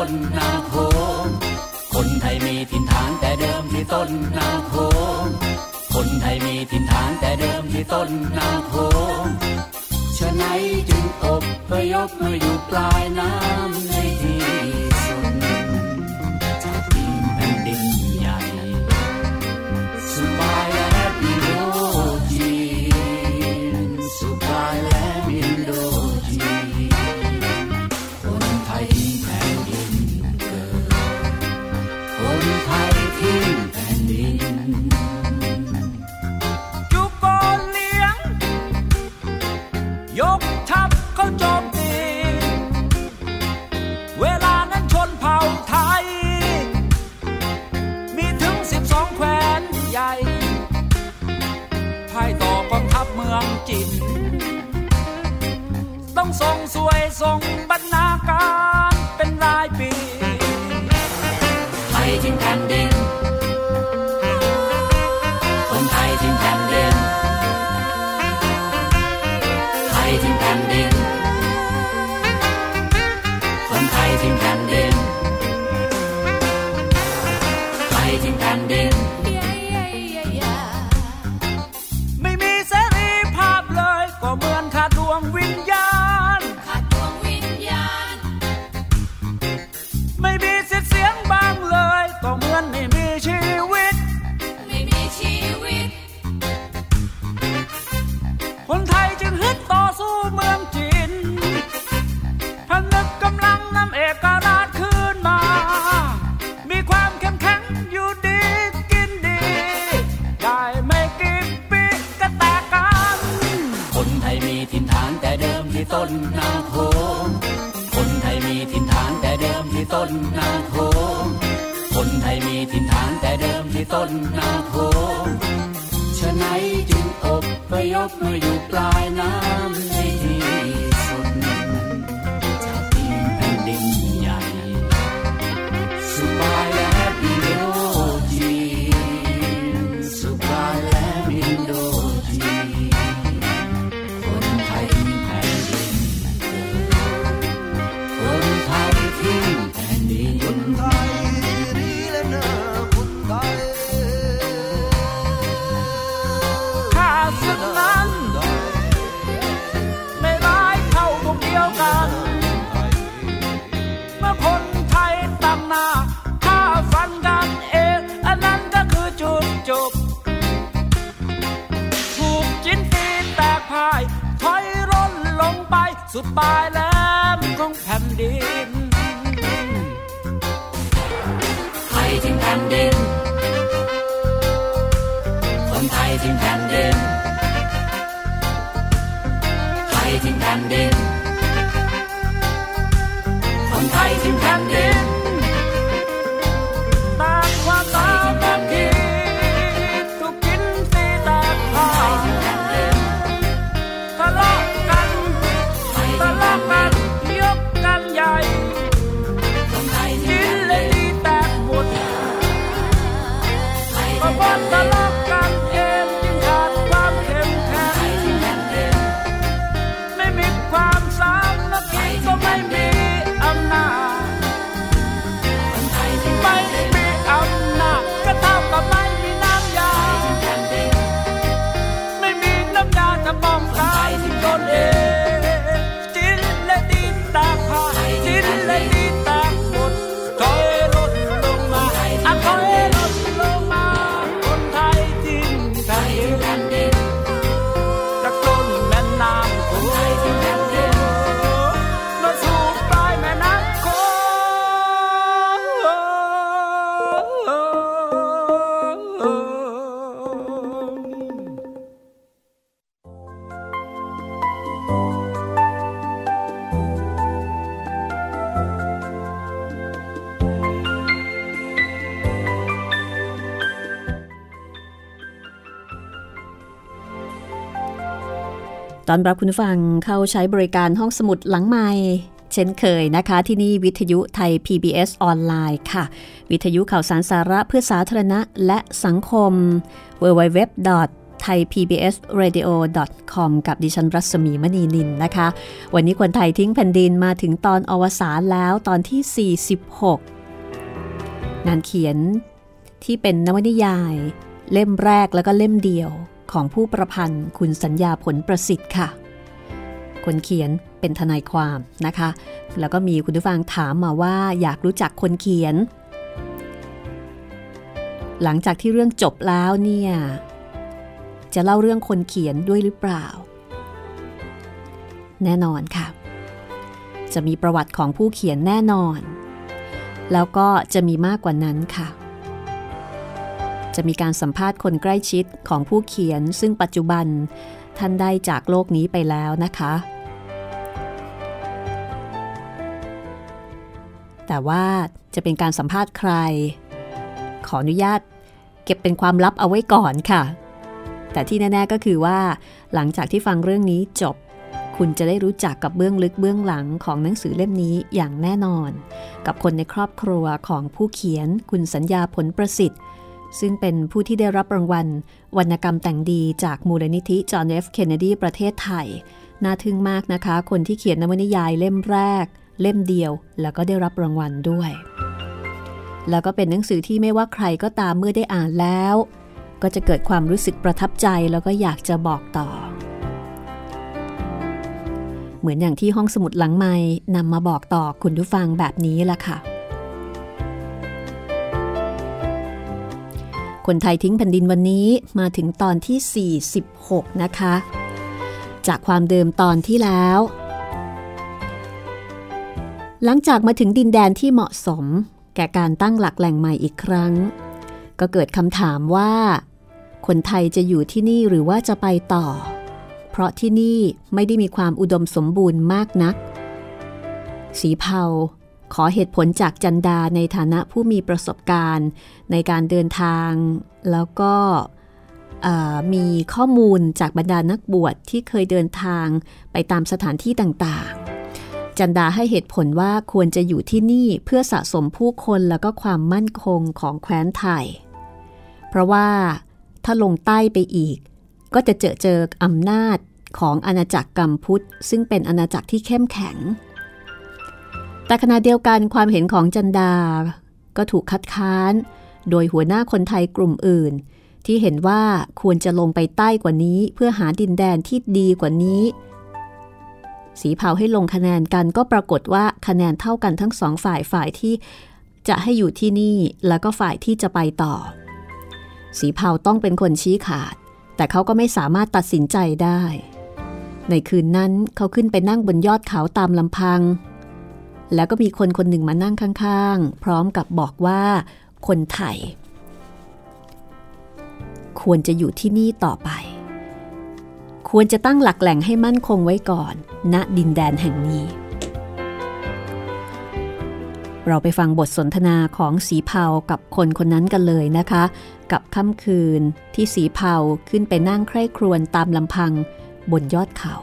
้นนาโคมคนไทยมีถิ่นฐานแต่เดิมที่ต้นนาโคมคนไทยมีถิ่นฐานแต่เดิมที่ต้นนาโคมชะไหนจึงอบพยพมาอยู่ปลายนา ดปลายแหลมของแผ่นดินไทยทิ้งแผ่นดิน คนไทยทิ้งแผ่นดินไทยทิ้งแผ่นดินคนไทยทิ้งแผ่นดิน ตอนรับคุณฟังเข้าใช้บริการห้องสมุดหลังใหม่เช่นเคยนะคะ ที่นี่วิทยุไทย PBS ออนไลน์ค่ะ วิทยุข่าวสารสาระเพื่อสาธารณะและสังคม www thaipbsradio.com กับดิฉันรัศมีมณีนินนะคะ วันนี้คนไทยทิ้งแผ่นดินมาถึงตอนอวสานแล้วตอนที่ 46 งานเขียนที่เป็นนวนิยาย เล่มแรกแล้วก็เล่มเดียว ของผู้ประพันธ์คุณสัญญาผลประสิทธิ์ค่ะ คนเขียนเป็นทนายความนะคะ แล้วก็มีคุณผู้ฟังถามมาว่าอยากรู้จักคนเขียน หลังจากที่เรื่องจบแล้วเนี่ย จะเล่าเรื่องคนเขียนด้วยหรือเปล่า แน่นอนค่ะ จะมีประวัติของผู้เขียนแน่นอน แล้วก็จะมีมากกว่านั้นค่ะ จะมีการสัมภาษณ์คนใกล้ชิดของผู้เขียน ซึ่งปัจจุบันท่านได้จากโลกนี้ไปแล้วนะคะ แต่ว่าจะเป็นการสัมภาษณ์ใคร ขออนุญาต เก็บเป็นความลับเอาไว้ก่อนค่ะ แต่ที่แน่ๆก็คือว่า หลังจากที่ฟังเรื่องนี้จบคุณจะได้รู้จักกับเบื้องลึกเบื้องหลังของหนังสือเล่มนี้อย่างแน่นอน กับคนในครอบครัวของผู้เขียนคุณสัญญาผลประสิทธิ์ ซึ่งเป็นผู้ที่ได้รับรางวัล วรรณกรรมแต่งดีจากมูลนิธิจอห์นเอฟเคนเนดีประเทศไทย น่าทึ่งมากนะคะ คนที่เขียนนวนิยายเล่มแรก เล่มเดียว แล้วก็ได้รับรางวัลด้วย แล้วก็เป็นหนังสือที่ไม่ว่าใครก็ตามเมื่อได้อ่านแล้ว ก็จะเกิดความรู้สึกประทับใจแล้วก็อยากจะบอกต่อ เหมือนอย่างที่ห้องสมุดหลังไม้นำมาบอกต่อคุณผู้ฟังแบบนี้ล่ะค่ะ คนไทยทิ้งแผ่นดินวันนี้มาถึงตอนที่ 46 นะคะ จากความเดิมตอนที่แล้ว หลังจากมาถึงดินแดนที่เหมาะสม แก่การตั้งหลักแหล่งใหม่อีกครั้ง ก็เกิดคำถามว่า คนไทยจะอยู่ที่นี่หรือว่าจะไปต่อ เพราะที่นี่ไม่ได้มีความอุดมสมบูรณ์มากนัก สีเผา ขอเหตุผลจากจันดาในฐานะผู้มีประสบการณ์ในการเดินทาง แล้วก็มีข้อมูลจากบรรดานักบวชที่เคยเดินทางไปตามสถานที่ต่างๆ จันดาให้เหตุผลว่าควรจะอยู่ที่นี่เพื่อสะสมผู้คนแล้วก็ความมั่นคงของแคว้นไทย เพราะว่าถ้าลงใต้ไปอีก ก็จะเจอเจออำนาจของอาณาจักรกัมพุทธซึ่งเป็นอาณาจักรที่เข้มแข็ง แต่ขณะเดียวกันความเห็นของจันดา ก็ถูกคัดค้าน โดยหัวหน้าคนไทยกลุ่มอื่น ที่เห็นว่าควรจะลงไปใต้กว่านี้เพื่อหาดินแดนที่ดีกว่านี้ สีเผาให้ลงคะแนนกันก็ปรากฏว่าคะแนนเท่ากันทั้งสองฝ่ายฝ่ายที่จะให้อยู่ที่นี่แล้วก็ฝ่ายที่จะไปต่อ สีเผาต้องเป็นคนชี้ขาด แต่เขาก็ไม่สามารถตัดสินใจได้ ในคืนนั้นเขาขึ้นไปนั่งบนยอดเขาตามลำพัง แล้วก็มีคนคนหนึ่งมานั่งข้างๆ พร้อมกับบอกว่าคนไทย ควรจะอยู่ที่นี่ต่อไป ควรจะตั้งหลักแหล่งให้มั่นคงไว้ก่อน ณดินแดนแห่งนี้ เราไปฟังบทสนทนาของสีเผากับคนคนนั้นกันเลยนะคะ กับค่ำคืนที่สีเผาขึ้นไปนั่งใคร่ครวญตามลำพังบนยอดเขา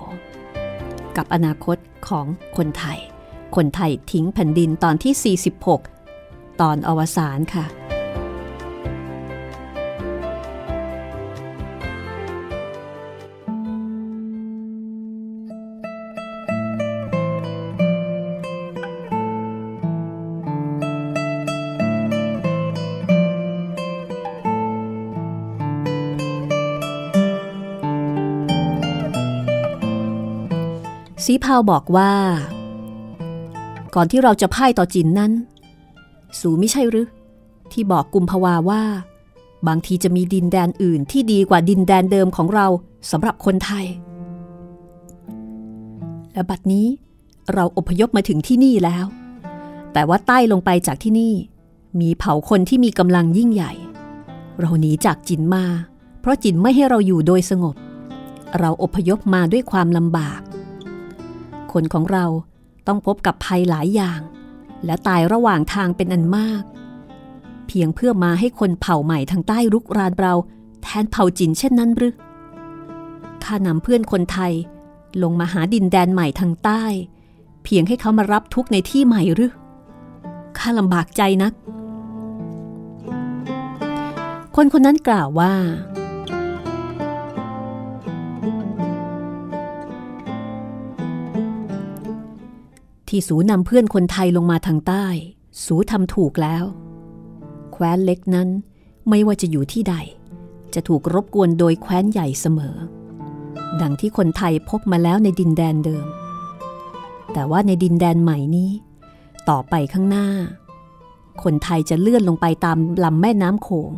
กับอนาคตของคนไทย คนไทยทิ้งแผ่นดินตอนที่ 46 ตอนอวสานค่ะ สีพาวบอกว่า ก่อนที่เราจะพ่ายต่อจินนั้น สูไม่ใช่หรือ ที่บอกกุมภาวาว่า บางทีจะมีดินแดนอื่นที่ดีกว่าดินแดนเดิมของเราสำหรับคนไทย และบัดนี้เราอพยพมาถึงที่นี่แล้ว แต่ว่าใต้ลงไปจากที่นี่ มีเผ่าคนที่มีกำลังยิ่งใหญ่ เราหนีจากจินมา เพราะจินไม่ให้เราอยู่โดยสงบ เราอพยพมาด้วยความลำบาก คนของเรา ต้องพบกับภัยหลายอย่าง และตายระหว่างทางเป็นอันมาก เพียงเพื่อมาให้คนเผ่าใหม่ทางใต้รุกรานเรา แทนเผ่าจินเช่นนั้นหรือข้านำเพื่อนคนไทย ลงมาหาดินแดนใหม่ทางใต้ เพียงให้เขามารับทุกในที่ใหม่หรือข้าลำบากใจนัก คนคนนั้นกล่าวว่า ที่สูนำเพื่อนคนไทยลงมาทางใต้ สูทำถูกแล้ว แคว้นเล็กนั้นไม่ว่าจะอยู่ที่ใด จะถูกรบกวนโดยแคว้นใหญ่เสมอ ดังที่คนไทยพบมาแล้วในดินแดนเดิม แต่ว่าในดินแดนใหม่นี้ ต่อไปข้างหน้า คนไทยจะเลื่อนลงไปตามลำแม่น้ำโขง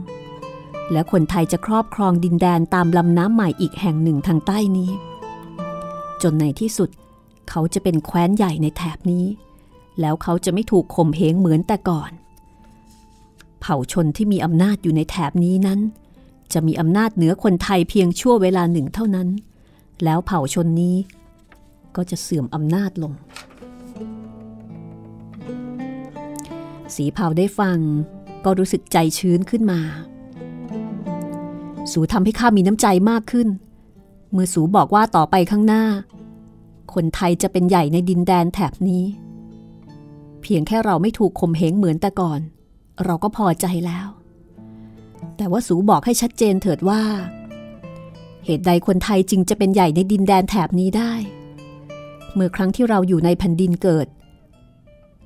และคนไทยจะครอบครองดินแดนตามลำน้ำใหม่อีกแห่งหนึ่งทางใต้นี้ จนในที่สุด เขาจะเป็นแคว้นใหญ่ในแถบนี้ แล้วเขาจะไม่ถูกข่มเหงเหมือนแต่ก่อน เผ่าชนที่มีอำนาจอยู่ในแถบนี้นั้น จะมีอำนาจเหนือคนไทยเพียงชั่วเวลาหนึ่งเท่านั้น แล้วเผ่าชนนี้ ก็จะเสื่อมอำนาจลง สีเผาได้ฟังก็รู้สึกใจชื้นขึ้นมา สูทำให้ข้ามีน้ำใจมากขึ้น เมื่อสูบอกว่าต่อไปข้างหน้า คนไทยจะเป็นใหญ่ในดินแดนแถบนี้ เพียงแค่เราไม่ถูกข่มเหงเหมือนแต่ก่อน เราก็พอใจแล้ว แต่ว่าสูบอกให้ชัดเจนเถิดว่า เหตุใดคนไทยจึงจะเป็นใหญ่ในดินแดนแถบนี้ได้ เมื่อครั้งที่เราอยู่ในแผ่นดินเกิด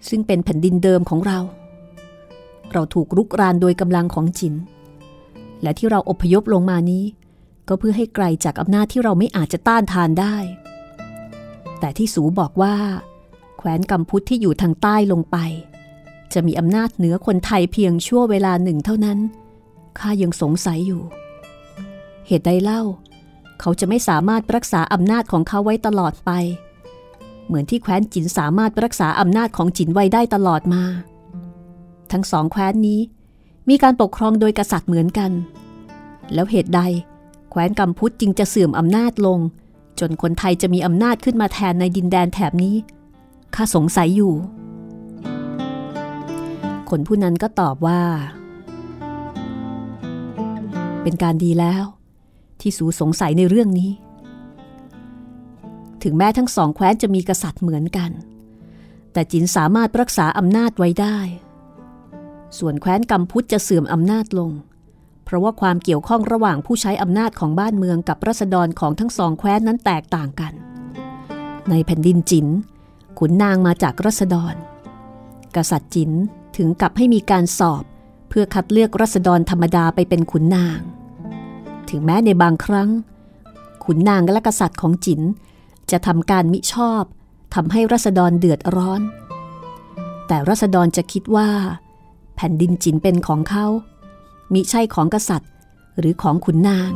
ซึ่งเป็นแผ่นดินเดิมของเรา เราถูกรุกรานโดยกำลังของจิน และที่เราอพยพลงมานี้ ก็เพื่อให้ไกลจากอำนาจที่เราไม่อาจจะต้านทานได้ แต่ที่สูบอกว่า แคว้นกัมพุทที่อยู่ทางใต้ลงไป จะมีอำนาจเหนือคนไทยเพียงชั่วเวลาหนึ่งเท่านั้นข้ายังสงสัยอยู่ เหตุใดเล่า เขาจะไม่สามารถรักษาอำนาจของเขาไว้ตลอดไป เหมือนที่แคว้นจินสามารถรักษาอำนาจของจินไว้ได้ตลอดมา ทั้งสองแคว้นนี้ มีการปกครองโดยกษัตริย์เหมือนกัน แล้วเหตุใดแคว้นกัมพุทจึงจะเสื่อมอำนาจลง จนคนไทยจะมีอำนาจขึ้นมาแทนในดินแดนแถบนี้ ข้าสงสัยอยู่ คนผู้นั้นก็ตอบว่า เป็นการดีแล้ว ที่สูสงสัยในเรื่องนี้ ถึงแม้ทั้งสองแคว้นจะมีกษัตริย์เหมือนกัน แต่จินสามารถรักษาอำนาจไว้ได้ ส่วนแคว้นกัมพุทจะเสื่อมอำนาจลง เพราะว่าความเกี่ยวข้องระหว่างผู้ใช้อำนาจของบ้านเมืองกับรัษฎรของทั้งสองแคว้นนั้นแตกต่างกัน ในแผ่นดินจินขุนนางมาจากรัษฎร กษัตริย์จินถึงกับให้มีการสอบ เพื่อคัดเลือกรัษฎรธรรมดาไปเป็นขุนนาง ถึงแม้ในบางครั้ง ขุนนางและกษัตริย์ของจินจะทำการมิชอบทำให้รัษฎรเดือดร้อน แต่รัษฎรจะคิดว่า แผ่นดินจินเป็นของเขา มิใช่ของกษัตริย์ หรือของขุนนาง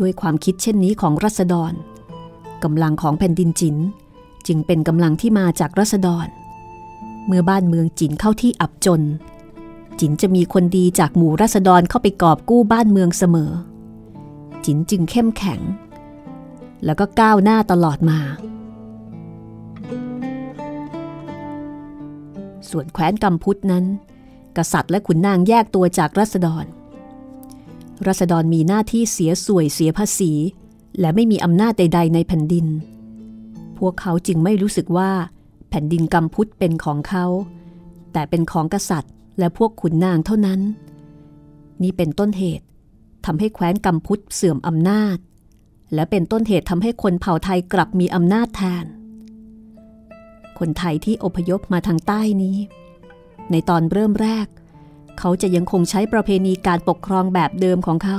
ด้วยความคิดเช่นนี้ของรัษฎรกำลังของแผ่นดินจินจึงเป็นกำลังที่มาจากรัษฎรเมื่อบ้านเมืองจินเข้าที่อับจน จินจะมีคนดีจากหมู่รัษฎรเข้าไปกอบกู้บ้านเมืองเสมอ จินจึงเข้มแข็ง แล้วก็ก้าวหน้าตลอดมา ส่วนแคว้นกัมพุทนั้น กษัตริย์และขุนนางแยกตัวจากรัษฎร รัษฎรมีหน้าที่เสียสวยเสียภาษี และไม่มีอำนาจใด ๆ ในแผ่นดิน พวกเขาจึงไม่รู้สึกว่า แผ่นดินกัมพุทเป็นของเขา แต่เป็นของกษัตริย์และพวกขุนนางเท่านั้น นี่เป็นต้นเหตุทำให้แคว้นกัมพุทเสื่อมอำนาจ และเป็นต้นเหตุทำให้คนเผ่าไทยกลับมีอำนาจแทน คนไทยที่อพยพมาทางใต้นี้ ในตอนเริ่มแรก เขาจะยังคงใช้ประเพณีการปกครองแบบเดิมของเขา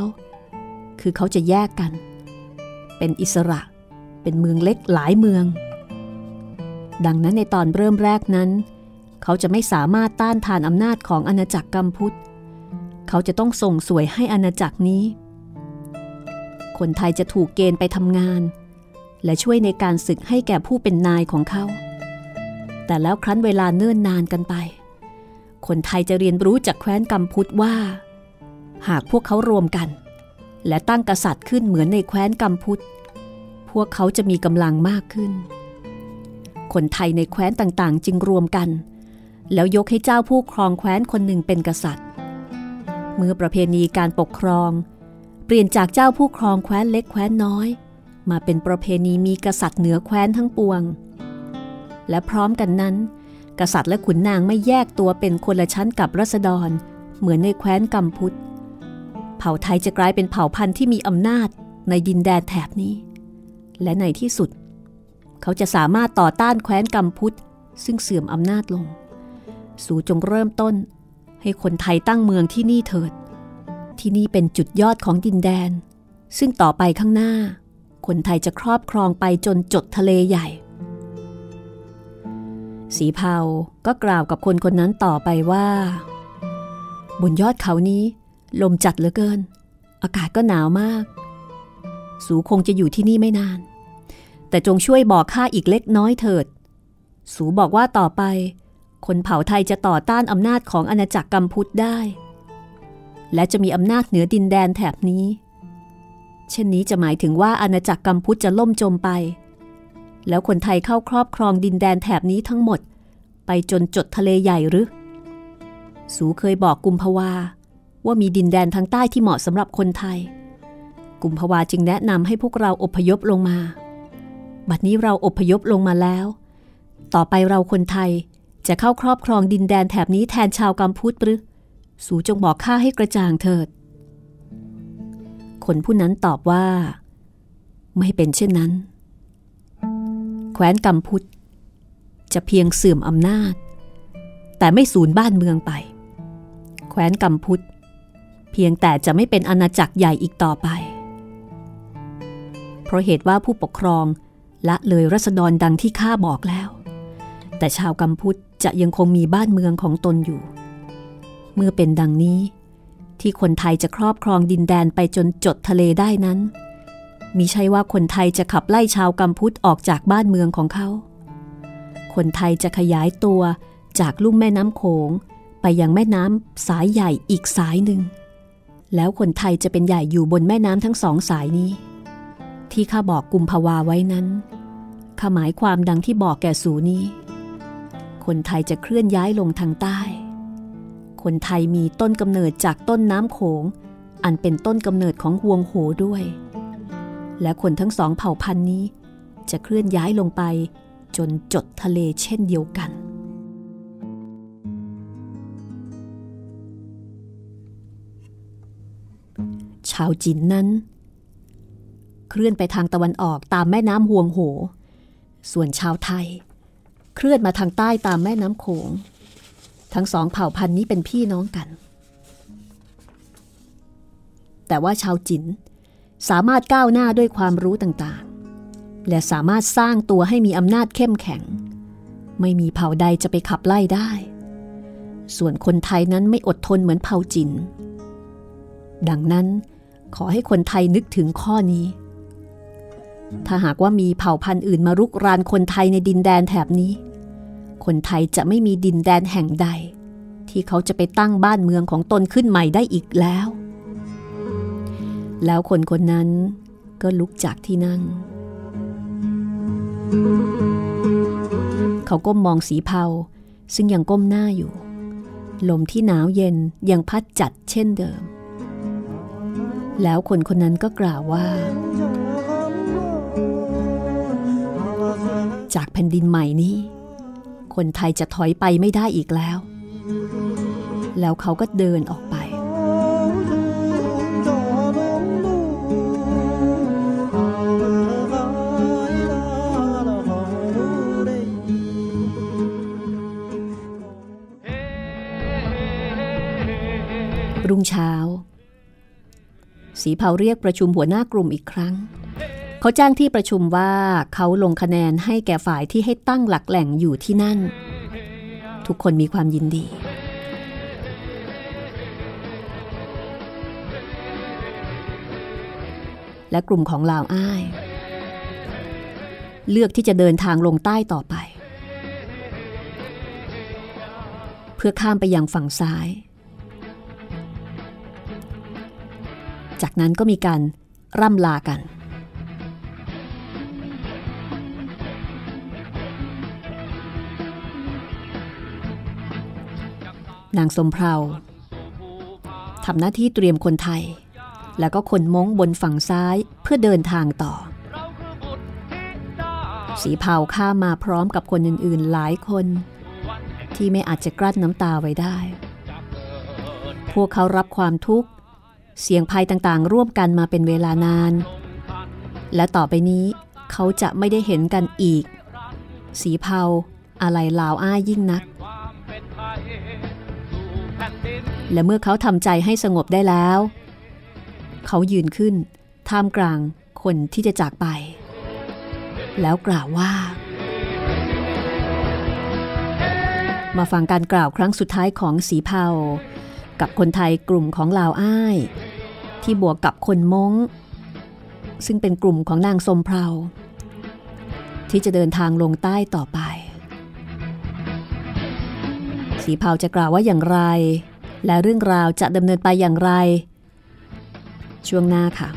คือเขาจะแยกกัน เป็นอิสระ เป็นเมืองเล็กหลายเมือง ดังนั้นในตอนเริ่มแรกนั้น เขาจะไม่สามารถต้านทานอำนาจของอาณาจักรกัมพุทธเขาจะต้องส่งสวยให้อาณาจักรนี้ คนไทยจะถูกเกณฑ์ไปทำงาน และช่วยในการศึกให้แก่ผู้เป็นนายของเขา แต่แล้วครั้นเวลาเนิ่นนานกันไป คนไทยจะเรียนรู้จากแคว้นกัมพุทว่า หากพวกเขารวมกัน และตั้งกษัตริย์ขึ้นเหมือนในแคว้นกัมพุทพวกเขาจะมีกำลังมากขึ้น คนไทยในแคว้นต่างๆ จึงรวมกัน แล้วยกให้เจ้าผู้ครองแคว้นคนหนึ่งเป็นกษัตริย์ เมื่อประเพณีการปกครอง เปลี่ยนจากเจ้าผู้ครองแคว้นเล็กแคว้นน้อย มาเป็นประเพณีมีกษัตริย์เหนือแคว้นทั้งปวง และพร้อมกันนั้น กษัตริย์และขุนนางไม่แยกตัวเป็นคนละชั้นกับรัษฎร เหมือนในแคว้นกัมพุทเผ่าไทยจะกลายเป็นเผ่าพันธุ์ที่มีอำนาจในดินแดนแถบนี้ และในที่สุด เขาจะสามารถต่อต้านแคว้นกัมพุทซึ่งเสื่อมอำนาจลง สู่จงเริ่มต้น ให้คนไทยตั้งเมืองที่นี่เถิด ที่นี่เป็นจุดยอดของดินแดน ซึ่งต่อไปข้างหน้า คนไทยจะครอบครองไปจนจดทะเลใหญ่ สีเผาก็กล่าวกับคนคนนั้นต่อไปว่า บนยอดเขานี้ ลมจัดเหลือเกิน อากาศก็หนาวมาก สูคงจะอยู่ที่นี่ไม่นาน แต่จงช่วยบอกข้าอีกเล็กน้อยเถิด สูบอกว่าต่อไป คนเผ่าไทยจะต่อต้านอำนาจของอาณาจักรกัมพุทได้ และจะมีอำนาจเหนือดินแดนแถบนี้ เช่นนี้จะหมายถึงว่าอาณาจักรกัมพุทจะล่มจมไป แล้วคนไทยเข้าครอบครองดินแดนแถบนี้ทั้งหมด ไปจนจดทะเลใหญ่หรือ สูเคยบอกกุมภาวา ว่ามีดินแดนทางใต้ที่เหมาะสำหรับคนไทย กุมภาวาจึงแนะนำให้พวกเราอพยพลงมา บัดนี้เราอพยพลงมาแล้ว ต่อไปเราคนไทยจะเข้าครอบครองดินแดนแถบนี้แทนชาวกัมพูชหรือ สูจงบอกข้าให้กระจ่างเถิด คนผู้นั้นตอบว่า ไม่เป็นเช่นนั้น แคว้นกัมพุทจะเพียงเสื่อมอำนาจ แต่ไม่สูญบ้านเมืองไป แคว้นกัมพุทเพียงแต่จะไม่เป็นอาณาจักรใหญ่อีกต่อไป เพราะเหตุว่าผู้ปกครองละเลยรัษฎรดังที่ข้าบอกแล้ว แต่ชาวกัมพุทจะยังคงมีบ้านเมืองของตนอยู่ เมื่อเป็นดังนี้ที่คนไทยจะครอบครองดินแดนไปจนจดทะเลได้นั้น มิใช่ว่าคนไทยจะขับไล่ชาวกัมพุทออกจากบ้านเมืองของเขา คนไทยจะขยายตัวจากลุ่มแม่น้ำโขง ไปยังแม่น้ำสายใหญ่อีกสายหนึ่ง แล้วคนไทยจะเป็นใหญ่อยู่บนแม่น้ำทั้งสองสายนี้ ที่ข้าบอกกุมภาวาไว้นั้นข้าหมายความดังที่บอกแก่สูนี้ คนไทยจะเคลื่อนย้ายลงทางใต้ คนไทยมีต้นกำเนิดจากต้นน้ำโขง อันเป็นต้นกำเนิดของฮวงโหด้วย และคนทั้งสองเผ่าพันธุ์นี้ จะเคลื่อนย้ายลงไปจนจดทะเลเช่นเดียวกัน ชาวจีนนั้น เคลื่อนไปทางตะวันออกตามแม่น้ำฮวงโห ส่วนชาวไทย เคลื่อนมาทางใต้ตามแม่น้ำโขง ทั้งสองเผ่าพันธุ์นี้เป็นพี่น้องกัน แต่ว่าชาวจิน สามารถก้าวหน้าด้วยความรู้ต่างๆ และสามารถสร้างตัวให้มีอำนาจเข้มแข็ง ไม่มีเผ่าใดจะไปขับไล่ได้ ส่วนคนไทยนั้นไม่อดทนเหมือนเผ่าจิน ดังนั้นขอให้คนไทยนึกถึงข้อนี้ ถ้าหากว่ามีเผ่าพันธุ์อื่นมารุกรานคนไทยในดินแดนแถบนี้ คนไทยจะไม่มีดินแดนแห่งใด ที่เขาจะไปตั้งบ้านเมืองของตนขึ้นใหม่ได้อีกแล้ว แล้วคนคนนั้นก็ลุกจากที่นั่ง เขาก้มมองสีเผาซึ่งยังก้มหน้าอยู่ ลมที่หนาวเย็นยังพัดจัดเช่นเดิม แล้วคนคนนั้นก็กล่าวว่า จากแผ่นดินใหม่นี้ คนไทยจะถอยไปไม่ได้อีกแล้ว แล้วเขาก็เดินออกไป รุ่งเช้า สีเผาเรียกประชุมหัวหน้ากลุ่มอีกครั้ง เขาแจ้งที่ประชุมว่าเขาลงคะแนนให้แก่ฝ่ายที่ให้ตั้งหลักแหล่งอยู่ที่นั่น ทุกคนมีความยินดี และกลุ่มของลาวอ้าย เลือกที่จะเดินทางลงใต้ต่อไป เพื่อข้ามไปยังฝั่งซ้าย จากนั้นก็มีการร่ำลากัน นางสมเพราทำหน้าที่เตรียมคนไทย แล้วก็คนม้งบนฝั่งซ้ายเพื่อเดินทางต่อ สีเผาข้ามาพร้อมกับคนอื่นๆหลายคน ที่ไม่อาจจะกลั้นน้ำตาไว้ได้ พวกเขารับความทุกข์ เสียงภัยต่างๆ ร่วมกันมาเป็นเวลานาน และต่อไปนี้เขาจะไม่ได้เห็นกันอีก สีเผาอะไรลาวอ้ายยิ่งนัก และเมื่อเขาทำใจให้สงบได้แล้ว เขายืนขึ้น ท่ามกลางคนที่จะจากไป แล้วกล่าวว่า มาฟังการกล่าวครั้งสุดท้ายของสีเผากับคนไทยกลุ่มของลาวอ้าย ที่บวกกับคนมง้ง ซึ่งเป็นกลุ่มของนางสมเพาที่จะเดินทางลงใต้ต่อไป สีเผาจะกล่าวว่าอย่างไร และเรื่องราวจะดำเนินไปอย่างไร ช่วงหน้าค่ะ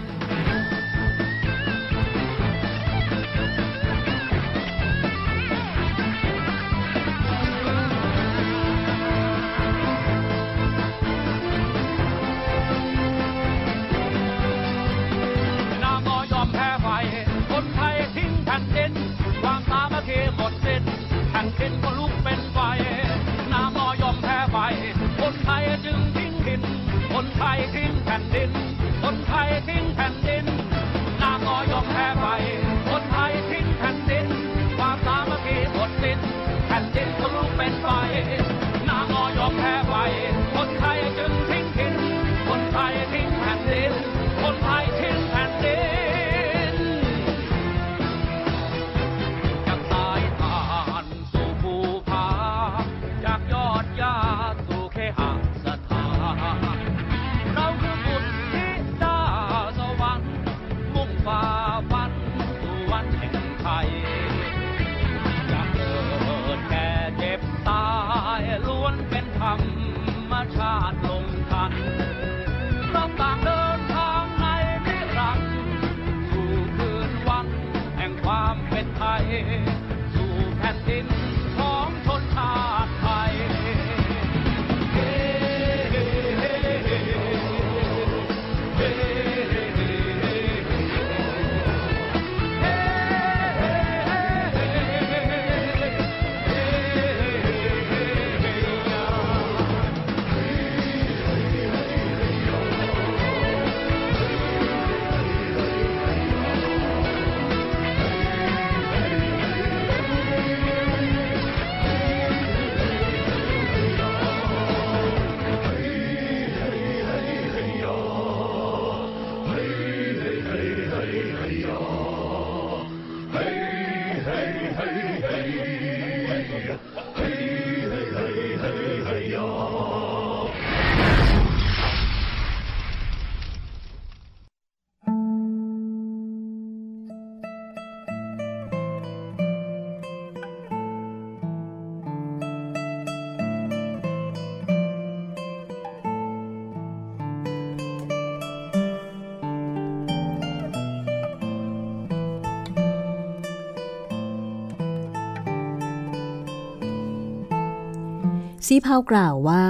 ซีเผากล่าวว่า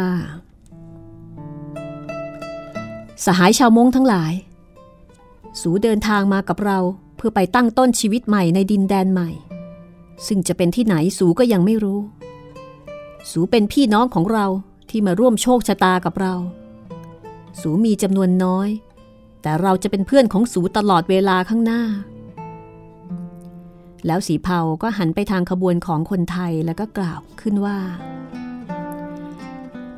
สหายชาวมงทั้งหลาย สูเดินทางมากับเราเพื่อไปตั้งต้นชีวิตใหม่ในดินแดนใหม่ ซึ่งจะเป็นที่ไหนสูก็ยังไม่รู้ สูเป็นพี่น้องของเราที่มาร่วมโชคชะตากับเรา สูมีจำนวนน้อย แต่เราจะเป็นเพื่อนของสูตลอดเวลาข้างหน้า แล้วสีเผาก็หันไปทางขบวนของคนไทยแล้วก็กล่าวขึ้นว่า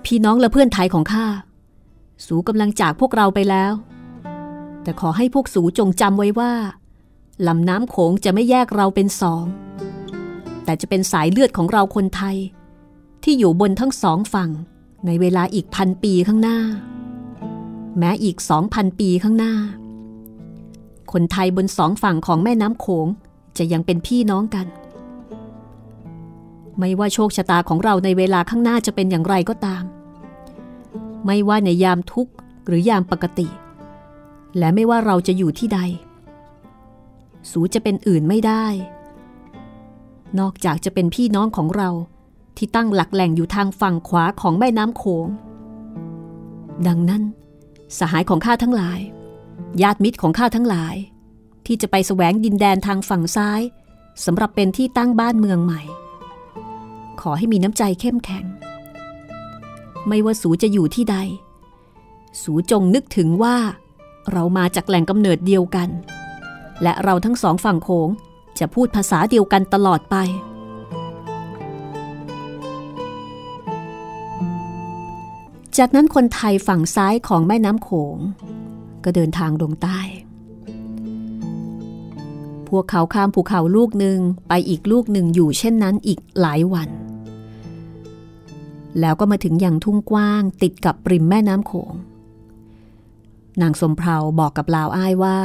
พี่น้องและเพื่อนไทยของข้า สูกำลังจากพวกเราไปแล้ว แต่ขอให้พวกสูจงจำไว้ว่าลำน้ำโขงจะไม่แยกเราเป็นสอง แต่จะเป็นสายเลือดของเราคนไทย ที่อยู่บนทั้งสองฝั่งในเวลาอีกพันปีข้างหน้า แม้อีกสองพันปีข้างหน้า คนไทยบนสองฝั่งของแม่น้ำโขงจะยังเป็นพี่น้องกัน ไม่ว่าโชคชะตาของเราในเวลาข้างหน้าจะเป็นอย่างไรก็ตาม ไม่ว่าในยามทุกข์หรือยามปกติ และไม่ว่าเราจะอยู่ที่ใด สูจะเป็นอื่นไม่ได้ นอกจากจะเป็นพี่น้องของเราที่ตั้งหลักแหล่งอยู่ทางฝั่งขวาของแม่น้ำโขง ดังนั้น สหายของข้าทั้งหลาย ญาติมิตรของข้าทั้งหลาย ที่จะไปแสวงดินแดนทางฝั่งซ้ายสำหรับเป็นที่ตั้งบ้านเมืองใหม่ ขอให้มีน้ำใจเข้มแข็ง ไม่ว่าสูจะอยู่ที่ใด สูจงนึกถึงว่า เรามาจากแหล่งกำเนิดเดียวกัน และเราทั้งสองฝั่งโขงจะพูดภาษาเดียวกันตลอดไป จากนั้นคนไทยฝั่งซ้ายของแม่น้ำโขง ก็เดินทางลงใต้ พวกเขาข้ามภูเขาลูกหนึ่งไปอีกลูกหนึ่งอยู่เช่นนั้นอีกหลายวัน แล้วก็มาถึงอย่างทุ่งกว้างติดกับริมแม่น้ำโขง นางสมเพาบอกกับลาวอ้ายว่า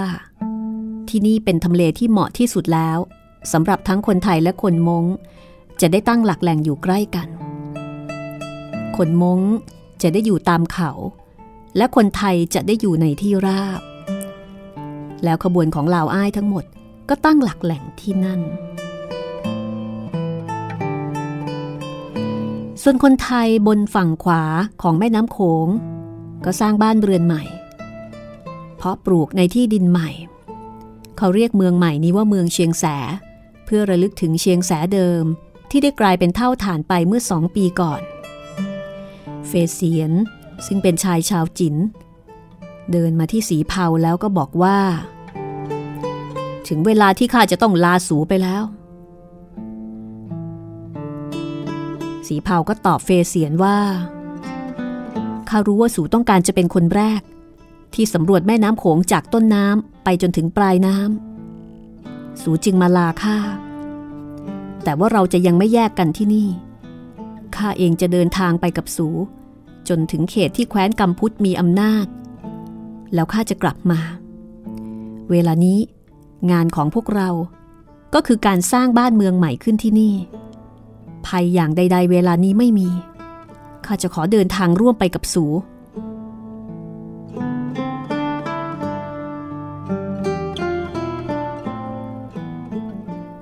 ที่นี่เป็นทำเลที่เหมาะที่สุดแล้วสำหรับทั้งคนไทยและคนมง้ง จะได้ตั้งหลักแหล่งอยู่ใกล้กัน คนมง้งจะได้อยู่ตามเขา และคนไทยจะได้อยู่ในที่ราบ แล้วขบวนของลาวอ้ายทั้งหมดก็ตั้งหลักแหล่งที่นั่น ส่วนคนไทยบนฝั่งขวาของแม่น้ำโขง ก็สร้างบ้านเรือนใหม่ เพราะปลูกในที่ดินใหม่ เขาเรียกเมืองใหม่นี้ว่าเมืองเชียงแส เพื่อระลึกถึงเชียงแสเดิมที่ได้กลายเป็นเถ้าถ่านไปเมื่อสองปีก่อน เฟเซียนซึ่งเป็นชายชาวจีนเดินมาที่สีเภาแล้วก็บอกว่า ถึงเวลาที่ข้าจะต้องลาสูไปแล้ว สีเภาก็ตอบเฟเซียนว่าข้ารู้ว่าสูต้องการจะเป็นคนแรก ที่สำรวจแม่น้ำโขงจากต้นน้ำไปจนถึงปลายน้ำสูจึงมาลาข้าแต่ว่าเราจะยังไม่แยกกันที่นี่ข้าเองจะเดินทางไปกับสู จนถึงเขตที่แคว้นกำพุทมีอำนาจ แล้วข้าจะกลับมา เวลานี้งานของพวกเราก็คือการสร้างบ้านเมืองใหม่ขึ้นที่นี่ ภัยอย่างใด ๆ เวลานี้ไม่มี ข้าจะขอเดินทางร่วมไปกับสู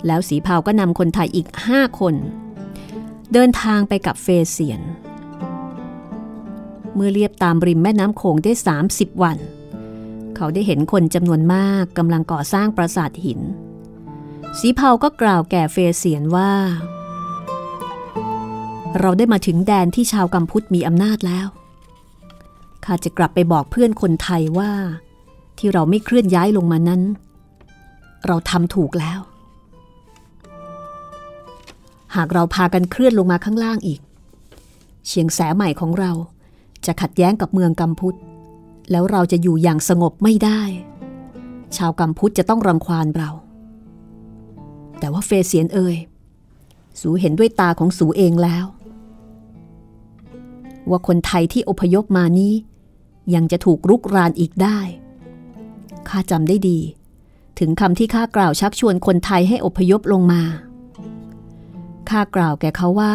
แล้วสีเผาก็นำคนไทยอีกห้าคน เดินทางไปกับเฟเซียน เมื่อเรียบตามริมแม่น้ำโขงได้ 30 วัน เขาได้เห็นคนจำนวนมากกำลังก่อสร้างปราสาทหินสีเผาก็กล่าวแก่เฟเซียนว่า เราได้มาถึงแดนที่ชาวกัมพูชมีอำนาจแล้ว ข้าจะกลับไปบอกเพื่อนคนไทยว่า ที่เราไม่เคลื่อนย้ายลงมานั้น เราทำถูกแล้ว หากเราพากันเคลื่อนลงมาข้างล่างอีก เชียงแสใหม่ของเราจะขัดแย้งกับเมืองกัมพุทแล้วเราจะอยู่อย่างสงบไม่ได้ ชาวกัมพุทจะต้องรังควานเรา แต่ว่าเฟเซียนเอ่ยสูเห็นด้วยตาของสูเองแล้ว ว่าคนไทยที่อพยพมานี้ ยังจะถูกรุกรานอีกได้ข้าจำได้ดี ถึงคำที่ข้ากล่าวชักชวนคนไทยให้อพยพลงมาข้ากล่าวแก่เขาว่า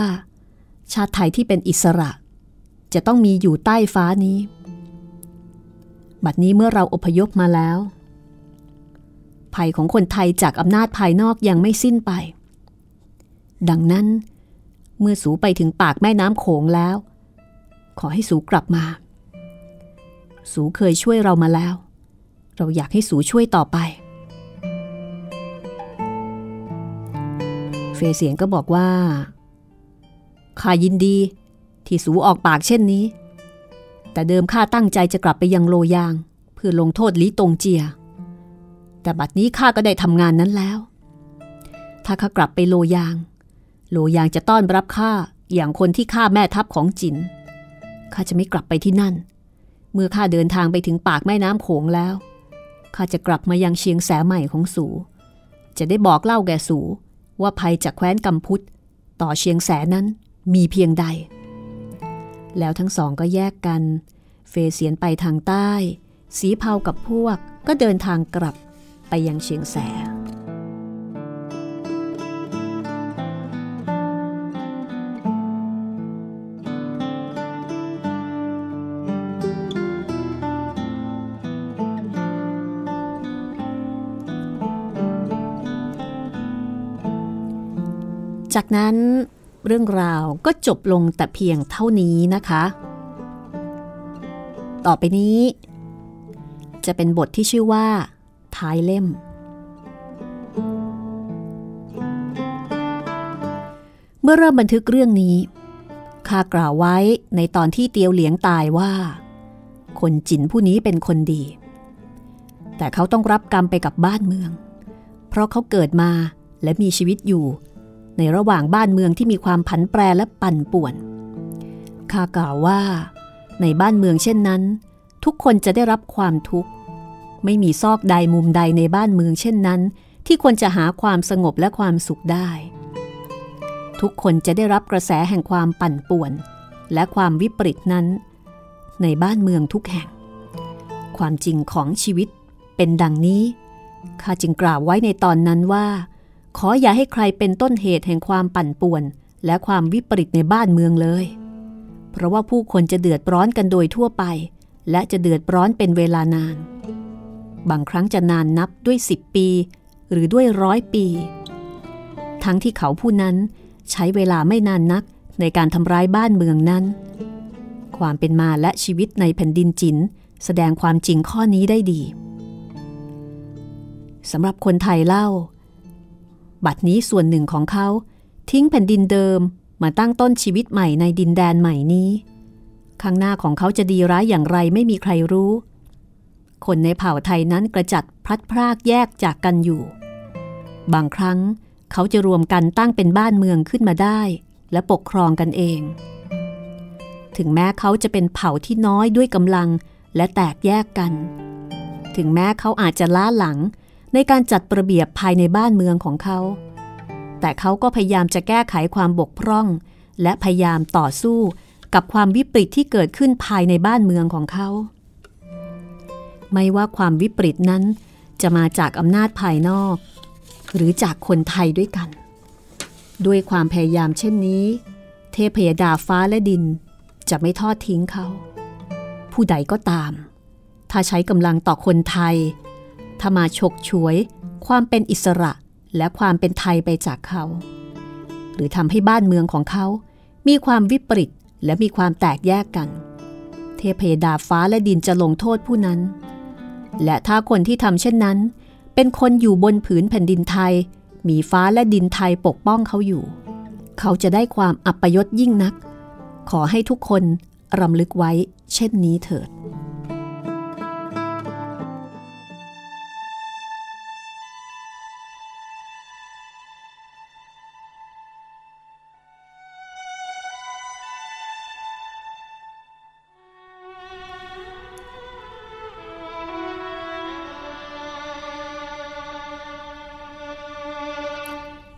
ชาติไทยที่เป็นอิสระ จะต้องมีอยู่ใต้ฟ้านี้ บัดนี้เมื่อเราอพยพมาแล้ว ภัยของคนไทยจากอำนาจภายนอกยังไม่สิ้นไป ดังนั้น เมื่อสูไปถึงปากแม่น้ำโขงแล้ว ขอให้สูกลับมา สูเคยช่วยเรามาแล้ว เราอยากให้สูช่วยต่อไป เฟยเสียนก็บอกว่าข้ายินดีที่สูออกปากเช่นนี้ แต่เดิมข้าตั้งใจจะกลับไปยังโลยาง เพื่อลงโทษลิตงเจีย แต่บัดนี้ข้าก็ได้ทำงานนั้นแล้ว ถ้าข้ากลับไปโลยาง โลยางจะต้อนรับข้าอย่างคนที่ฆ่าแม่ทัพของจิน ข้าจะไม่กลับไปที่นั่น เมื่อข้าเดินทางไปถึงปากแม่น้ำโขงแล้ว ข้าจะกลับมายังเชียงแสใหม่ของสู จะได้บอกเล่าแก่สูว่าภัยจากแคว้นกำพุทต่อเชียงแสนั้นมีเพียงใด แล้วทั้งสองก็แยกกัน เฟเสียนไปทางใต้ สีเผากับพวกก็เดินทางกลับไปยังเชียงแส จากนั้นเรื่องราวก็จบลงแต่เพียงเท่านี้นะคะ ต่อไปนี้ จะเป็นบทที่ชื่อว่า ท้ายเล่ม เมื่อเริ่มบันทึกเรื่องนี้ข้ากล่าวไว้ในตอนที่เตียวเหลียงตายว่า คนจินผู้นี้เป็นคนดี แต่เขาต้องรับกรรมไปกับบ้านเมือง เพราะเขาเกิดมาและมีชีวิตอยู่ ในระหว่างบ้านเมืองที่มีความผันแปรและปั่นป่วน ข้ากล่าวว่า ในบ้านเมืองเช่นนั้น ทุกคนจะได้รับความทุกข์ ไม่มีซอกใดมุมใดในบ้านเมืองเช่นนั้น ที่ควรจะหาความสงบและความสุขได้ ทุกคนจะได้รับกระแสแห่งความปั่นป่วน และความวิปริตนั้น ในบ้านเมืองทุกแห่ง ความจริงของชีวิตเป็นดังนี้ข้าจึงกล่าวไว้ในตอนนั้นว่า ขออย่าให้ใครเป็นต้นเหตุแห่งความปั่นป่วน และความวิปริตในบ้านเมืองเลย เพราะว่าผู้คนจะเดือดร้อนกันโดยทั่วไป และจะเดือดร้อนเป็นเวลานาน บางครั้งจะนานนับด้วยสิบปี หรือด้วยร้อยปี ทั้งที่เขาผู้นั้นใช้เวลาไม่นานนักในการทำร้ายบ้านเมืองนั้น ความเป็นมาและชีวิตในแผ่นดินจินแสดงความจริงข้อนี้ได้ดีสำหรับคนไทยเล่า บัดนี้ส่วนหนึ่งของเขา ทิ้งแผ่นดินเดิมมาตั้งต้นชีวิตใหม่ในดินแดนใหม่นี้ ข้างหน้าของเขาจะดีร้ายอย่างไรไม่มีใครรู้ คนในเผ่าไทยนั้นกระจัดพลัดพรากแยกจากกันอยู่ บางครั้งเขาจะรวมกันตั้งเป็นบ้านเมืองขึ้นมาได้ และปกครองกันเอง ถึงแม้เขาจะเป็นเผ่าที่น้อยด้วยกำลังและแตกแยกกัน ถึงแม้เขาอาจจะล้าหลัง ในการจัดระเบียบภายในบ้านเมืองของเขา แต่เขาก็พยายามจะแก้ไขความบกพร่อง และพยายามต่อสู้กับความวิปริตที่เกิดขึ้นภายในบ้านเมืองของเขา ไม่ว่าความวิปริตนั้นจะมาจากอำนาจภายนอก หรือจากคนไทยด้วยกัน ด้วยความพยายามเช่นนี้ เทพยดาฟ้าและดินจะไม่ทอดทิ้งเขา ผู้ใดก็ตาม ถ้าใช้กำลังต่อคนไทย ถ้ามาฉกฉวย ความเป็นอิสระและความเป็นไทยไปจากเขา หรือทำให้บ้านเมืองของเขา มีความวิปริตและมีความแตกแยกกัน เทพยดาฟ้าและดินจะลงโทษผู้นั้น และถ้าคนที่ทำเช่นนั้น เป็นคนอยู่บนผืนแผ่นดินไทย มีฟ้าและดินไทยปกป้องเขาอยู่ เขาจะได้ความอัปยศยิ่งนัก ขอให้ทุกคนรำลึกไว้เช่นนี้เถิด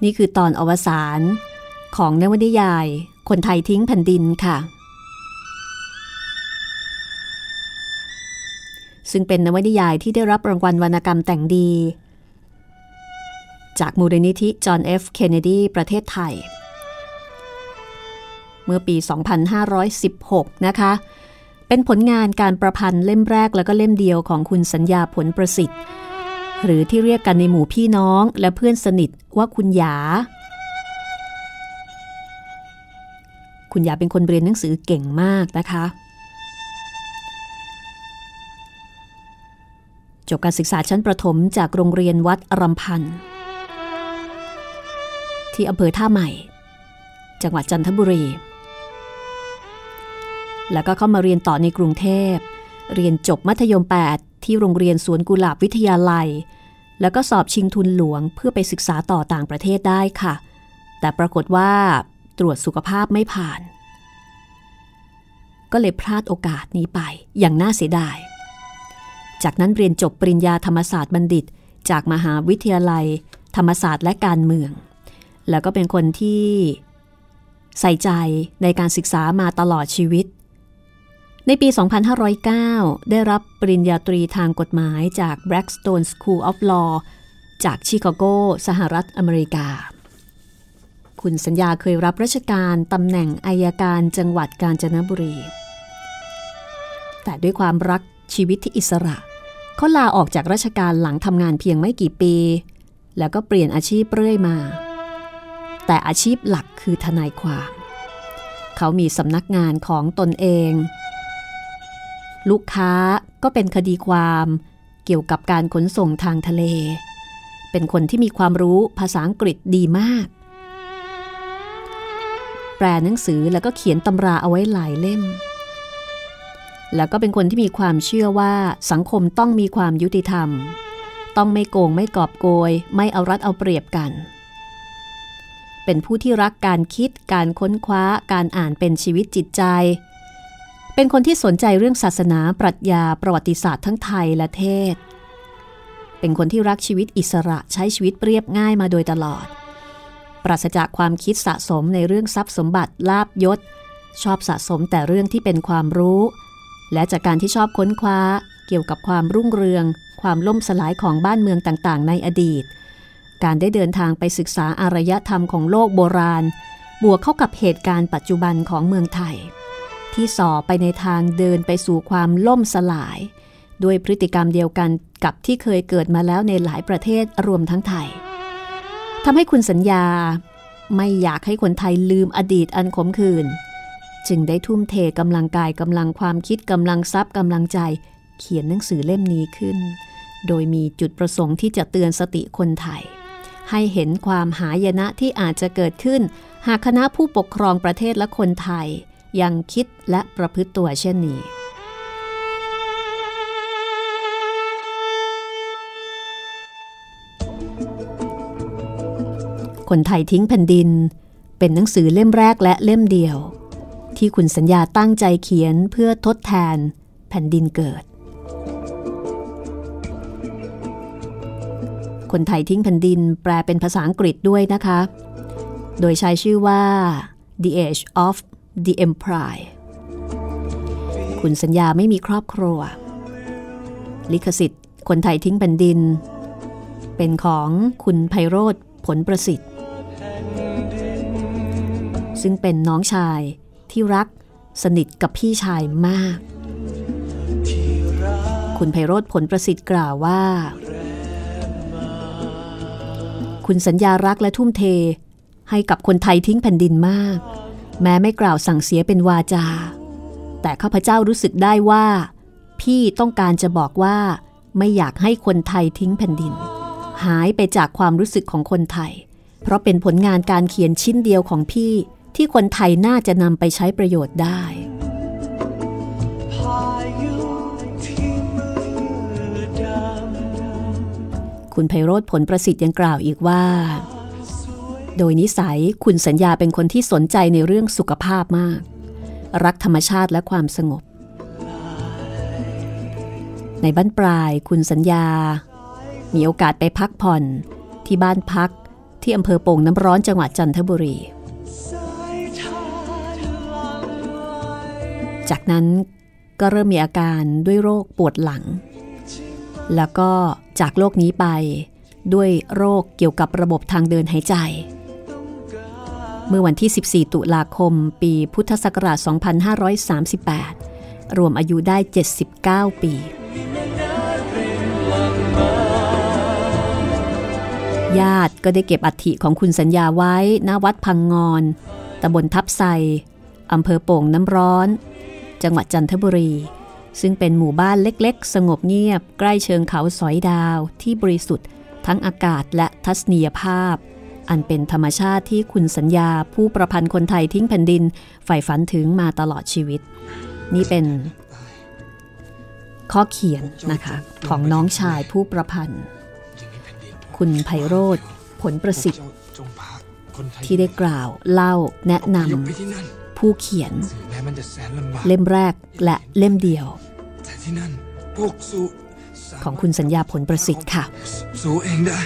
นี่คือตอนอวสานของนวนิยาย คนไทยทิ้งแผ่นดินค่ะ ซึ่งเป็นนวนิยายที่ได้รับรางวัลวรรณกรรมแต่งดี จากมูลนิธิจอห์นเอฟเคนเนดีประเทศไทย เมื่อปี 2516 นะคะ เป็นผลงานการประพันธ์เล่มแรกแล้วก็เล่มเดียวของคุณสัญญาผลประสิทธิ์ หรือที่เรียกกันในหมู่พี่น้องและเพื่อนสนิทว่าคุณหยา คุณหยาเป็นคนเรียนหนังสือเก่งมากนะคะ จบการศึกษาชั้นประถมจากโรงเรียนวัดรำพันธ์ที่อำเภอท่าใหม่ จังหวัดจันทบุรี แล้วก็เข้ามาเรียนต่อในกรุงเทพ เรียนจบมัธยม 8 ที่โรงเรียนสวนกุหลาบวิทยาลัย แล้วก็สอบชิงทุนหลวงเพื่อไปศึกษาต่อต่างประเทศได้ค่ะ แต่ปรากฏว่าตรวจสุขภาพไม่ผ่าน ก็เลยพลาดโอกาสนี้ไปอย่างน่าเสียดาย จากนั้นเรียนจบปริญญาธรรมศาสตร์บัณฑิต จากมหาวิทยาลัย ธรรมศาสตร์และการเมือง แล้วก็เป็นคนที่ใส่ใจในการศึกษามาตลอดชีวิต ในปี 2509 ได้รับปริญญาตรีทางกฎหมายจาก Blackstone School of Law จากชิคาโก สหรัฐอเมริกา คุณสัญญาเคยรับราชการตำแหน่งอายการจังหวัดกาญจนบุรี แต่ด้วยความรักชีวิตที่อิสระเขาลาออกจากราชการหลังทำงานเพียงไม่กี่ปี แล้วก็เปลี่ยนอาชีพเรื่อยมา แต่อาชีพหลักคือทนายความ เขามีสำนักงานของตนเอง ลูกค้าก็เป็นคดีความเกี่ยวกับการขนส่งทางทะเล เป็นคนที่มีความรู้ภาษาอังกฤษดีมาก แปลหนังสือแล้วก็เขียนตำราเอาไว้หลายเล่ม แล้วก็เป็นคนที่มีความเชื่อว่าสังคมต้องมีความยุติธรรม ต้องไม่โกงไม่กอบโกย ไม่เอารัดเอาเปรียบกัน เป็นผู้ที่รักการคิด การค้นคว้า การอ่านเป็นชีวิตจิตใจ เป็นคนที่สนใจเรื่องศาสนาปรัชญาประวัติศาสตร์ทั้งไทยและเทศ เป็นคนที่รักชีวิตอิสระใช้ชีวิตเรียบง่ายมาโดยตลอด ปราศจากความคิดสะสมในเรื่องทรัพย์สมบัติลาบยศ ชอบสะสมแต่เรื่องที่เป็นความรู้ และจากการที่ชอบค้นคว้า เกี่ยวกับความรุ่งเรือง ความล่มสลายของบ้านเมืองต่างๆ ในอดีต การได้เดินทางไปศึกษาอารยธรรมของโลกโบราณ บวกเข้ากับเหตุการณ์ปัจจุบันของเมืองไทย ที่ส่อไปในทางเดินไปสู่ความล่มสลาย ด้วยพฤติกรรมเดียวกันกับที่เคยเกิดมาแล้วในหลายประเทศรวมทั้งไทยทำให้คุณสัญญา ไม่อยากให้คนไทยลืมอดีตอันขมขื่นจึงได้ทุ่มเทกำลังกายกำลังความคิดกำลังทรัพย์กำลังใจ เขียนหนังสือเล่มนี้ขึ้น โดยมีจุดประสงค์ที่จะเตือนสติคนไทย ให้เห็นความหายนะที่อาจจะเกิดขึ้น หากคณะผู้ปกครองประเทศและคนไทย ยังคิดและประพฤติตัวเช่นนี้ คนไทยทิ้งแผ่นดิน เป็นหนังสือเล่มแรกและเล่มเดียว ที่คุณสัญญาตั้งใจเขียนเพื่อทดแทนแผ่นดินเกิดคนไทยทิ้งแผ่นดินแปลเป็นภาษาอังกฤษด้วยนะคะ โดยใช้ชื่อว่า The Age of the Empire คุณสัญญาไม่มีครอบครัว ลิขสิทธิ์ คนไทยทิ้งแผ่นดิน เป็นของคุณไพโรธผลประสิทธิ์ ซึ่งเป็นน้องชายที่รักสนิทกับพี่ชายมาก คุณไพโรธผลประสิทธิ์กล่าวว่า คุณสัญญารักและทุ่มเทให้กับคนไทยทิ้งแผ่นดินมาก แม้ไม่กล่าวสั่งเสียเป็นวาจา แต่ข้าพเจ้ารู้สึกได้ว่า พี่ต้องการจะบอกว่า ไม่อยากให้คนไทยทิ้งแผ่นดิน หายไปจากความรู้สึกของคนไทย เพราะเป็นผลงานการเขียนชิ้นเดียวของพี่ที่คนไทยน่าจะนำไปใช้ประโยชน์ได้คุณไพโรธผลประสิทธิ์ยังกล่าวอีกว่า โดยนิสัยคุณสัญญาเป็นคนที่สนใจในเรื่องสุขภาพมาก รักธรรมชาติและความสงบ ในบ้านปลายคุณสัญญา มีโอกาสไปพักผ่อนที่บ้านพักที่อำเภอโป่งน้ำร้อนจังหวัดจันทบุรี จากนั้นก็เริ่มมีอาการด้วยโรคปวดหลัง แล้วก็จากโรคนี้ไปด้วยโรคเกี่ยวกับระบบทางเดินหายใจ เมื่อวันที่ 14 ตุลาคม ปีพุทธศักราช 2538 รวมอายุได้ 79 ปี ญาติก็ได้เก็บอัฐิของคุณสัญญาไว้ณวัดพังงอนตำบลทับไซอำเภอโป่งน้ำร้อน จังหวัดจันทบุรี ซึ่งเป็นหมู่บ้านเล็กๆ สงบเงียบ ใกล้เชิงเขาสอยดาวที่บริสุทธิ์ ทั้งอากาศและทัศนียภาพ อันเป็นธรรมชาติที่คุณสัญญาผู้ประพันธ์คนไทยทิ้งแผ่นดินใฝ่ฝันถึงมาตลอดชีวิต นี่เป็นข้อเขียนนะคะของน้องชายผู้ประพันธ์ คุณไพโรธผลประสิทธิ์จงพาคนไทยที่ได้กล่าวเล่าแนะนยกไปที่นั่นำผู้เขียนแม้มันจะแสนลำบากเล่มแรกและเล่มเดียวแต่ที่นั่นพวกสู้สามารถของคุณสัญญาผลประสิทธิ์ค่ะ สู้เองได้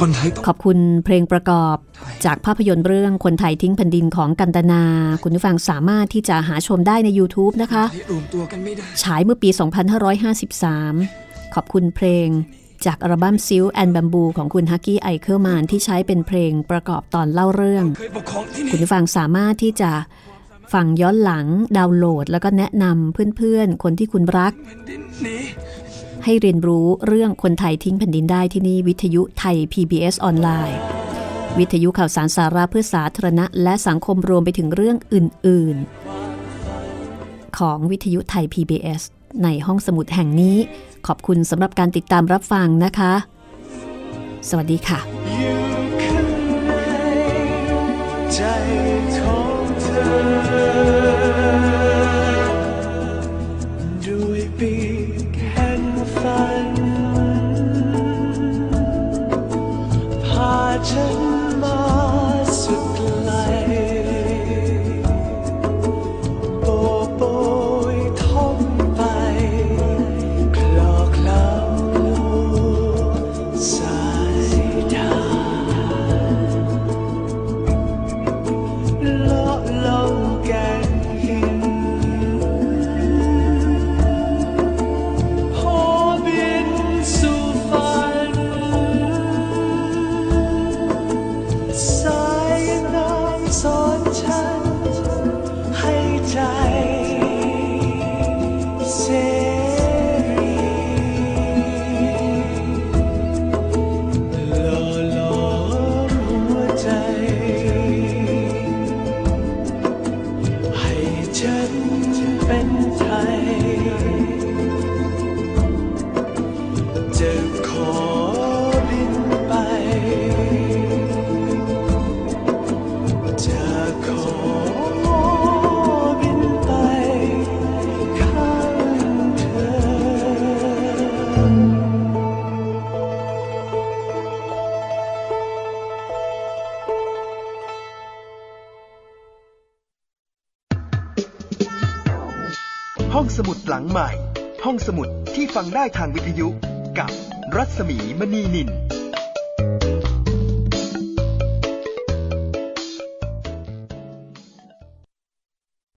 คนไทยต้องขอบคุณเพลงประกอบจากภาพยนตร์เรื่องคนไทยทิ้งแผ่นดินของกันตนา คุณผู้ฟังสามารถที่จะหาชมได้ใน YouTube นะคะไทยรวมตัวกันไม่ได้ฉายเมื่อปี 2553 ขอบคุณเพลงจากอัลบั้มซิลแอนบัมบูของคุณฮักกี้ไอเคิลแมนที่ใช้เป็นเพลงประกอบตอนเล่าเรื่องเคยปกครองที่คุณนี่ผู้ฟังสามารถที่จะฟังย้อนหลังดาวน์โหลด แล้วก็แนะนำเพื่อนๆ คนที่คุณรักแผ่นดินนี้ ให้เรียนรู้เรื่องคนไทยทิ้งแผ่นดินได้ที่นี่วิทยุไทย PBS ออนไลน์ วิทยุข่าวสารสาระเพื่อสาธารณะ และสังคมรวมไปถึงเรื่องอื่น ๆ ของวิทยุไทย PBS ในห้องสมุดแห่งนี้ ขอบคุณสำหรับการติดตามรับฟังนะคะ สวัสดีค่ะ 真 ฟังได้ทางวิทยุ